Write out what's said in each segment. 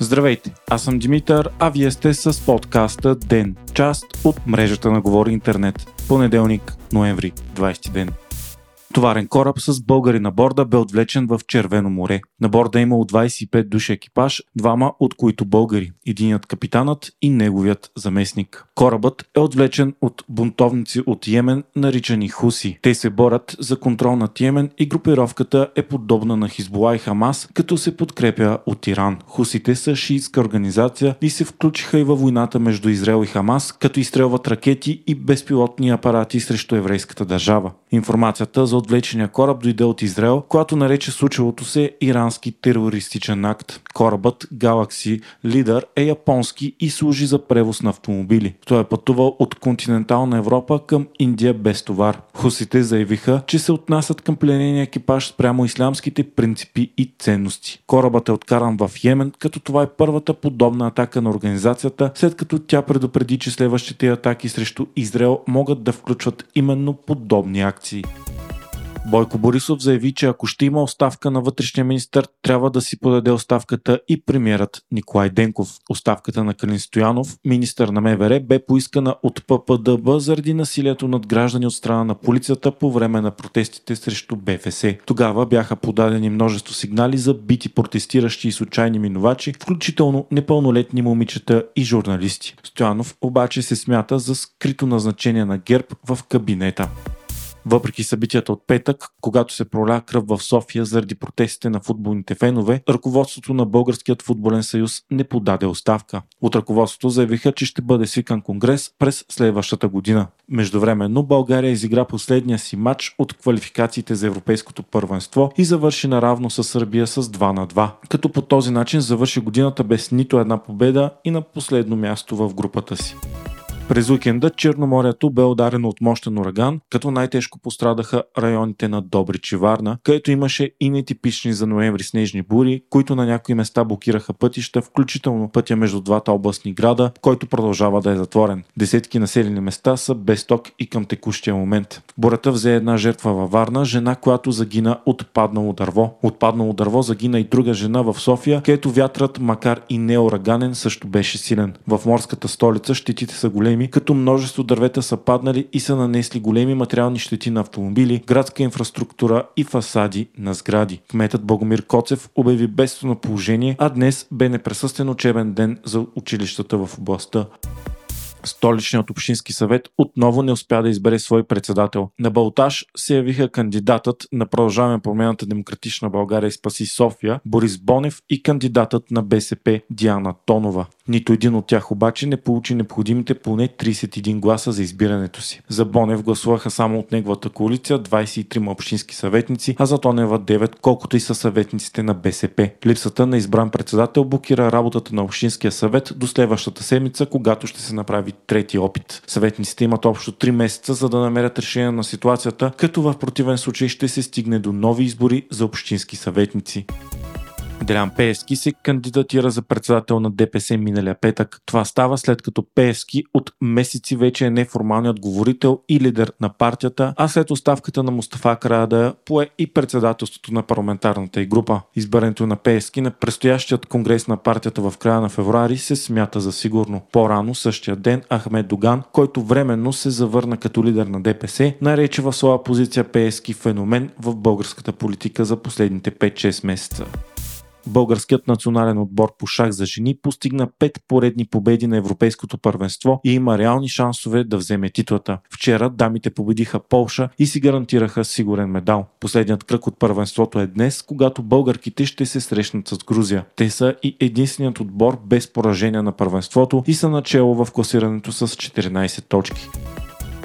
Здравейте, аз съм Димитър, а вие сте с подкаста ДЕН, част от мрежата на Говори Интернет. Понеделник, ноември, 20 ден. Товарен кораб с българи на борда бе отвлечен в Червено море. На борда е имало 25 души екипаж, двама от които българи, единият капитанът и неговият заместник. Корабът е отвлечен от бунтовници от Йемен, наричани Хуси. Те се борят за контрол над Йемен и групировката е подобна на Хизбола и Хамас, като се подкрепя от Иран. Хусите са шиитска организация и се включиха и във войната между Израел и Хамас, като изстрелват ракети и безпилотни апарати срещу еврейската държава. Информацията за отвлечения кораб дойде от Израел, която нарече случилото се ирански терористичен акт. Корабът Galaxy Leader е японски и служи за превоз на автомобили. Той е пътувал от континентална Европа към Индия без товар. Хусите заявиха, че се отнасят към пленения екипаж спрямо ислямските принципи и ценности. Корабът е откаран в Йемен, като това е първата подобна атака на организацията, след като тя предупреди, че следващите атаки срещу Израел могат да включват именно подобни акции. Бойко Борисов заяви, че ако ще има оставка на вътрешния министр, трябва да си подаде оставката и премиерът Николай Денков. Оставката на Калин Стоянов, министър на МВР, бе поискана от ППДБ заради насилието над граждани от страна на полицията по време на протестите срещу БФС. Тогава бяха подадени множество сигнали за бити протестиращи и случайни минувачи, включително непълнолетни момичета и журналисти. Стоянов обаче се смята за скрито назначение на ГЕРБ в кабинета. Въпреки събитията от петък, когато се проля кръв в София заради протестите на футболните фенове, ръководството на Българският футболен съюз не подаде оставка. От ръководството заявиха, че ще бъде свикан конгрес през следващата година. Междувременно България изигра последния си матч от квалификациите за Европейското първенство и завърши наравно с Сърбия с 2 на 2, като по този начин завърши годината без нито една победа и на последно място в групата си. През уикенда Черноморието бе ударено от мощен ураган, като най-тежко пострадаха районите на Добрич и Варна, където имаше и нетипични за ноември снежни бури, които на някои места блокираха пътища, включително пътя между двата областни града, който продължава да е затворен. Десетки населени места са без ток и към текущия момент. Бурата взе една жертва във Варна, жена, която загина от паднало дърво. От паднало дърво загина и друга жена в София, където вятърът, макар и не ураганен, също беше силен. В морската столица щетите са големи големи, като множество дървета са паднали и са нанесли големи материални щети на автомобили, градска инфраструктура и фасади на сгради. Кметът Богомир Коцев обяви бедствено положение, а днес бе непресъстен учебен ден за училищата в областта. Столичният общински съвет отново не успя да избере свой председател. На Балташ се явиха кандидатът на продължаване промената Демократична България и Спаси София Борис Бонев и кандидатът на БСП Диана Тонова. Нито един от тях обаче не получи необходимите поне 31 гласа за избирането си. За Бонев гласуваха само от неговата коалиция 23 общински съветници, а за Тонева 9, колкото и са съветниците на БСП. Липсата на избран председател блокира работата на Общинския съвет до следващата седмица, когато ще се направи трети опит. Съветниците имат общо 3 месеца, за да намерят решение на ситуацията, като в противен случай ще се стигне до нови избори за общински съветници. Делян Пеевски се кандидатира за председател на ДПС миналия петък. Това става след като Пеевски от месеци вече е неформалният говорител и лидер на партията, а след оставката на Мустафа Карадая пое и председателството на парламентарната и група. Избирането на Пеевски на предстоящият конгрес на партията в края на февруари се смята за сигурно. По-рано същия ден Ахмед Доган, който временно се завърна като лидер на ДПС, нарече в своя позиция Пеевски феномен в българската политика за последните 5-6 месеца. Българският национален отбор по шах за жени постигна пет поредни победи на Европейското първенство и има реални шансове да вземе титлата. Вчера дамите победиха Полша и си гарантираха сигурен медал. Последният кръг от първенството е днес, когато българките ще се срещнат с Грузия. Те са и единственият отбор без поражение на първенството и са начало в класирането с 14 точки.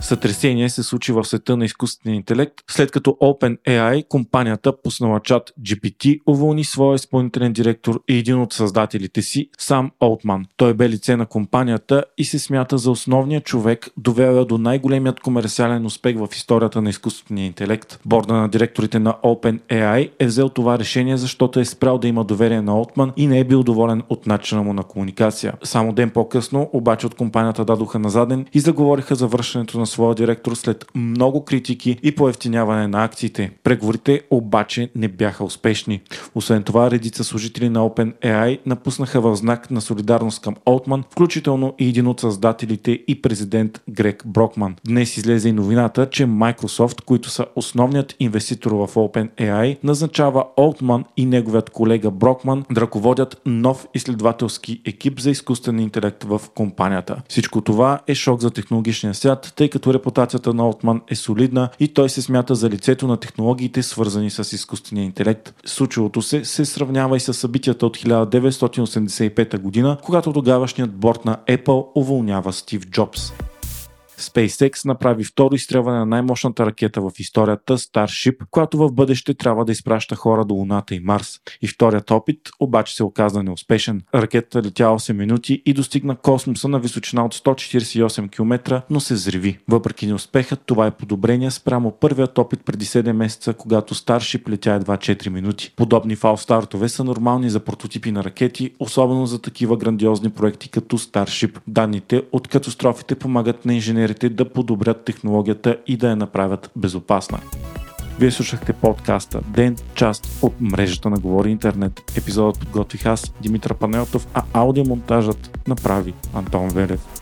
Сътресение се случи в света на изкуствения интелект, след като OpenAI, компанията пуснала чат GPT, уволни своя изпълнителен директор и един от създателите си, Сам Олтман. Той бе лице на компанията и се смята за основния човек, довел до най-големият комерциален успех в историята на изкуствения интелект. Борда на директорите на OpenAI е взел това решение, защото е спрял да има доверие на Олтман и не е бил доволен от начина му на комуникация. Само ден по-късно, обаче от компанията дадоха на заден и заговориха за връщането на своя директор след много критики и поевтиняване на акциите. Преговорите обаче не бяха успешни. Освен това, редица служители на OpenAI напуснаха в знак на солидарност към Олтман, включително и един от създателите и президент Грег Брокман. Днес излезе и новината, че Microsoft, които са основният инвеститор в OpenAI, назначава Олтман и неговият колега Брокман да ръководят нов изследователски екип за изкуствен интелект в компанията. Всичко това е шок за технологичния свят, тъй като репутацията на Олтман е солидна и той се смята за лицето на технологиите, свързани с изкуствения интелект. Случилото се се сравнява и с събитията от 1985 година, когато тогавашният борт на Apple уволнява Стив Джобс. SpaceX направи второ изстрелване на най-мощната ракета в историята Starship, която в бъдеще трябва да изпраща хора до Луната и Марс. И вторият опит обаче се оказа неуспешен. Ракетата летя 8 минути и достигна космоса на височина от 148 км, но се зриви. Въпреки неуспеха, това е подобрение спрямо първият опит преди 7 месеца, когато Starship летя едва 4 минути. Подобни фалстартове са нормални за прототипи на ракети, особено за такива грандиозни проекти като Starship. Данните от катастрофите помагат на инженерите инженерите да подобрят технологията и да я направят безопасна. Вие слушахте подкаста Ден, част от мрежата на Говори Интернет. Епизодът подготвих аз, Димитър Панелтов, а аудиомонтажът направи Антон Велев.